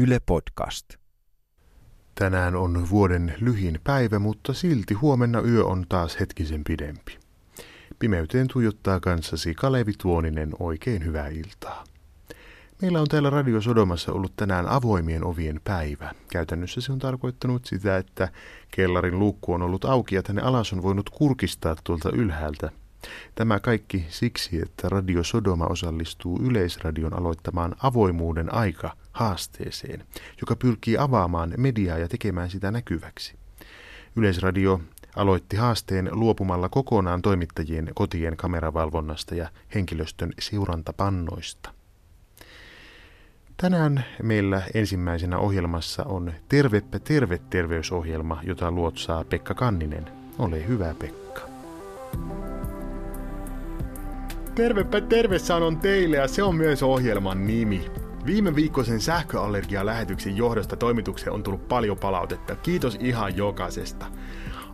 Yle Podcast. Tänään on vuoden lyhin päivä, mutta silti huomenna yö on taas hetkisen pidempi. Pimeyteen tuijottaa kanssasi Kalevi Tuoninen oikein hyvää iltaa. Meillä on täällä Radio Sodomassa ollut tänään avoimien ovien päivä. Käytännössä se on tarkoittanut sitä, että kellarin luukku on ollut auki ja tänne alas on voinut kurkistaa tuolta ylhäältä. Tämä kaikki siksi, että Radio Sodoma osallistuu Yleisradion aloittamaan avoimuuden aika haasteeseen, joka pyrkii avaamaan mediaa ja tekemään sitä näkyväksi. Yleisradio aloitti haasteen luopumalla kokonaan toimittajien kotien kameravalvonnasta ja henkilöstön seurantapannoista. Tänään meillä ensimmäisenä ohjelmassa on Tervepä terve terveysohjelma, jota luotsaa Pekka Kanninen. Ole hyvä Pekka. Tervepä terve sanon teille ja se on myös ohjelman nimi. Viime viikkoisen sähköallergia-lähetyksen johdosta toimitukseen on tullut paljon palautetta. Kiitos ihan jokaisesta.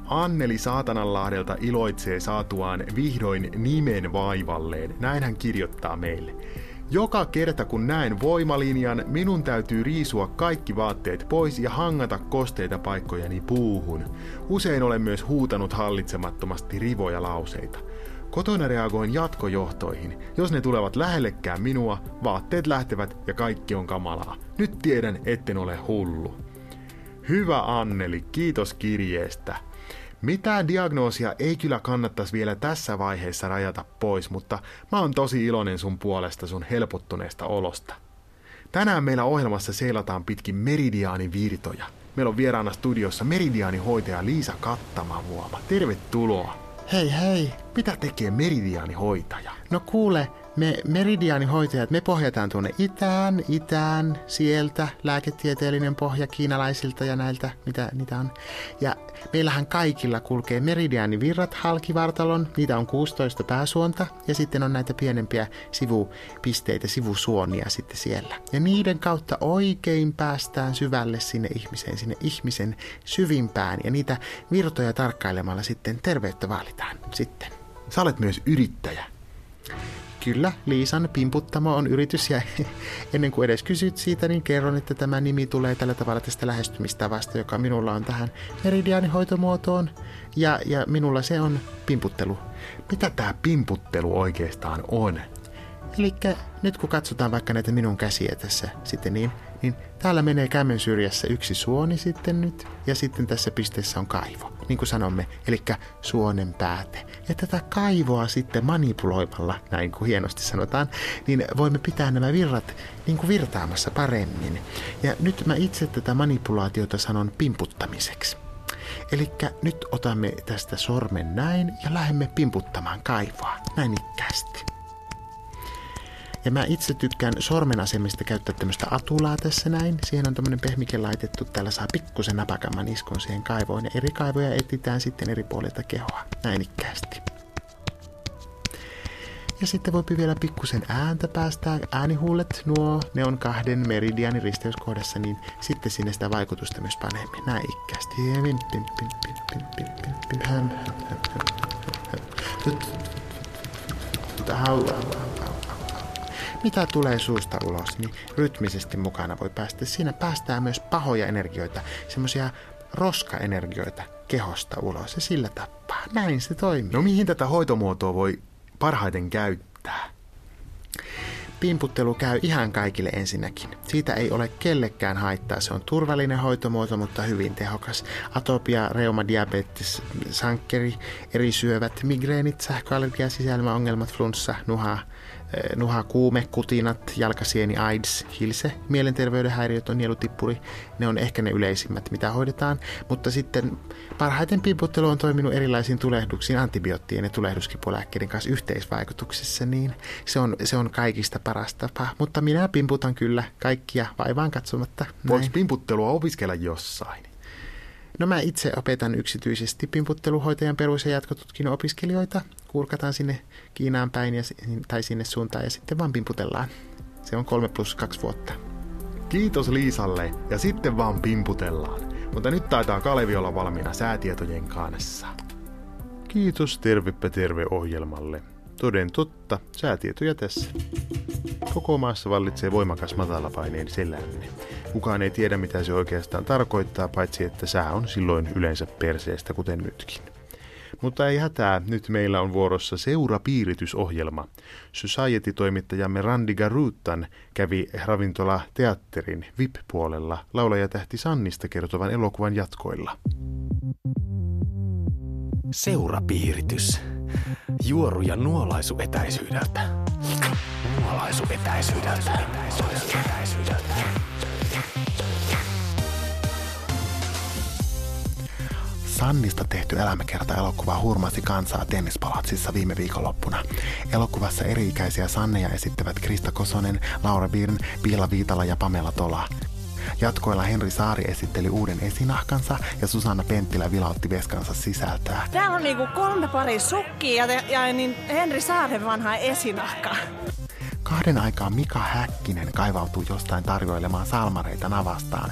Anneli Saatananlahdelta iloitsee saatuaan vihdoin nimen vaivalleen. Näin hän kirjoittaa meille. Joka kerta kun näen voimalinjan, minun täytyy riisua kaikki vaatteet pois ja hangata kosteita paikkojani puuhun. Usein olen myös huutanut hallitsemattomasti rivoja lauseita. Kotona reagoin jatkojohtoihin. Jos ne tulevat lähellekään minua, vaatteet lähtevät ja kaikki on kamalaa. Nyt tiedän, etten ole hullu. Hyvä Anneli, kiitos kirjeestä. Mitään diagnoosia ei kyllä kannattaisi vielä tässä vaiheessa rajata pois, mutta mä oon tosi iloinen sun puolesta sun helpottuneesta olosta. Tänään meillä ohjelmassa seilataan pitkin meridiaanivirtoja. Meillä on vieraana studiossa meridiaanihoitaja Liisa Kattamavuoma. Tervetuloa. Hei hei. Mitä tekee meridiaanihoitaja? No kuule, me meridiaanihoitajat, me pohjataan tuonne itään, itään, sieltä, lääketieteellinen pohja kiinalaisilta ja näiltä, mitä niitä on. Ja meillähän kaikilla kulkee meridiaanivirrat halkivartalon, niitä on 16 pääsuonta, ja sitten on näitä pienempiä sivupisteitä, sivusuonia sitten siellä. Ja niiden kautta oikein päästään syvälle sinne ihmiseen, sinne ihmisen syvimpään, ja niitä virtoja tarkkailemalla sitten terveyttä vaalitaan sitten. Sä olet myös yrittäjä. Kyllä, Liisan pimputtamo on yritys ja ennen kuin edes kysyt siitä, niin kerron, että tämä nimi tulee tällä tavalla tästä lähestymistavasta, joka minulla on tähän meridiaanihoitomuotoon ja, ja minulla se on pimputtelu. Mitä tämä pimputtelu oikeastaan on? Eli nyt kun katsotaan vaikka näitä minun käsiä tässä sitten niin, niin täällä menee kämmen syrjässä yksi suoni sitten nyt ja sitten tässä pisteessä on kaivo, niin kuin sanomme, eli suonen pääte. Ja tätä kaivoa sitten manipuloimalla, näin kuin hienosti sanotaan, niin voimme pitää nämä virrat niin kuin virtaamassa paremmin. Ja nyt mä itse tätä manipulaatiota sanon pimputtamiseksi. Eli nyt otamme tästä sormen näin ja lähdemme pimputtamaan kaivoa, näin ikkäästi. Ja mä itse tykkään sormen asemista käyttää tämmöistä atulaa tässä näin. Siihen on tämmöinen pehmike laitettu. Täällä saa pikkusen napakamman iskon siihen kaivoon. Ja eri kaivoja etitään sitten eri puolilta kehoa. Näin ikkäästi. Ja sitten voi vielä pikkusen ääntä päästää. Äänihuulet, nuo, ne on kahden meridianin risteyskohdassa, niin sitten sinne sitä vaikutusta myös panemmin. Näin ikkäästi. Mitä tulee suusta ulos, niin rytmisesti mukana voi päästä. Siinä päästään myös pahoja energioita, semmoisia roskaenergioita kehosta ulos ja sillä tappaa. Näin se toimii. No mihin tätä hoitomuotoa voi parhaiten käyttää? Pimputtelu käy ihan kaikille ensinnäkin. Siitä ei ole kellekään haittaa. Se on turvallinen hoitomuoto, mutta hyvin tehokas. Atopia, reuma, diabetes, sankkeri, eri syövät, migreenit, sähköallergia, sisälmäongelmat, flunssa, nuha, nuha, kuume, kutinat, jalkasieni, AIDS, hilse, mielenterveyden häiriöt on nielutippuri. Ne on ehkä ne yleisimmät, mitä hoidetaan. Mutta sitten parhaiten pimputtelu on toiminut erilaisiin tulehduksiin antibioottien ja tulehduskipulääkkeiden kanssa yhteisvaikutuksessa, niin se on, se on kaikista paras tapa. Mutta minä pimputan kyllä kaikkia vaivaan katsomatta. Voisi pimputtelua opiskella jossain? No mä itse opetan yksityisesti pimputteluhoitajan perus- ja jatkotutkinnon opiskelijoita. Kurkataan sinne Kiinaan päin ja, tai sinne suuntaan ja sitten vaan pimputellaan. Se on kolme plus kaksi vuotta. Kiitos Liisalle ja sitten vaan pimputellaan. Mutta nyt taitaa Kalevi olla valmiina säätietojen kanssa. Kiitos Tervepä terve ohjelmalle. Toden totta, säätietoja tässä. Koko maassa vallitsee voimakas matalapaineen selänne. Kukaan ei tiedä, mitä se oikeastaan tarkoittaa, paitsi että sää on silloin yleensä perseestä, kuten nytkin. Mutta ei hätää, nyt meillä on vuorossa seurapiiritysohjelma. Society-toimittajamme Randi Garuttan kävi ravintola teatterin VIP-puolella laulajatähti Sannista kertovan elokuvan jatkoilla. Seurapiiritys. Juoru ja nuolaisu etäisyydeltä. Nuolaisu etäisyydeltä. Nuolaisu etäisyydeltä. Sannista tehty elämäkerta-elokuva hurmasi kansaa tennispalatsissa viime viikonloppuna. Elokuvassa eri-ikäisiä Sanneja esittävät Krista Kosonen, Laura Birn, Piila Viitala ja Pamela Tola. Jatkoilla Henri Saari esitteli uuden esinahkansa ja Susanna Penttilä vilautti veskansa sisältöä. Täällä on niinku kolme pari sukkia ja, ja niin Henri Saaren vanha esinahka. Kahden aikaa Mika Häkkinen kaivautui jostain tarjoilemaan salmareita navastaan.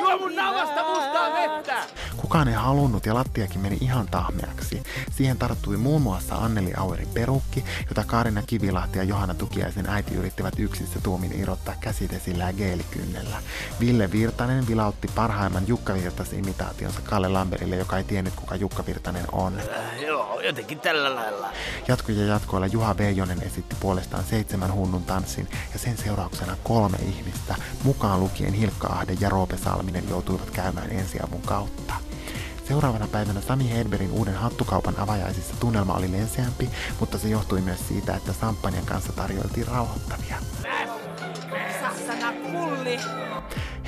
Juo mun navasta mustaa vettä! Kukaan ei halunnut ja lattiakin meni ihan tahmeaksi. Siihen tarttui muun muassa Anneli Auerin perukki, jota Kaarina Kivilahti ja Johanna Tukiaisen äiti yrittivät yksissä tuomin irrottaa käsitesillä ja geelikynnellä. Ville Virtanen vilautti parhaimman Jukka Virtasen imitaationsa Kalle Lamberille, joka ei tiennyt kuka Jukka Virtanen on. Äh, joo, jotenkin tällä lailla. Jatko ja jatkoilla Juha Veijonen esitti puolestaan seitsemän hunnun tanssin ja sen seurauksena kolme ihmistä, mukaan lukien Hilkka Ahde ja Roope Salminen joutuivat käymään ensiavun kautta. Seuraavana päivänä Sami Hedbergin uuden hattukaupan avajaisissa tunnelma oli lenseämpi, mutta se johtui myös siitä, että Samppanjan kanssa tarjoiltiin rauhoittavia.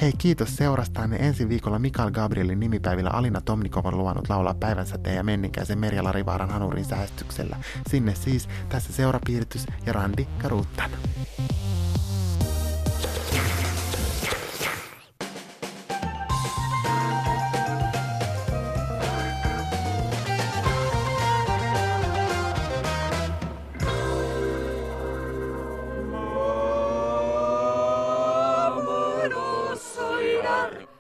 Hei, kiitos seurastanne. Ensi viikolla Mikael Gabrielin nimipäivillä Alina Tomnikov on luvannut laulaa päivänsäteen ja Menninkäisen Merja Larivaaran Hanurin säästyksellä. Sinne siis tässä seurapiiritys ja Randi Karuttan.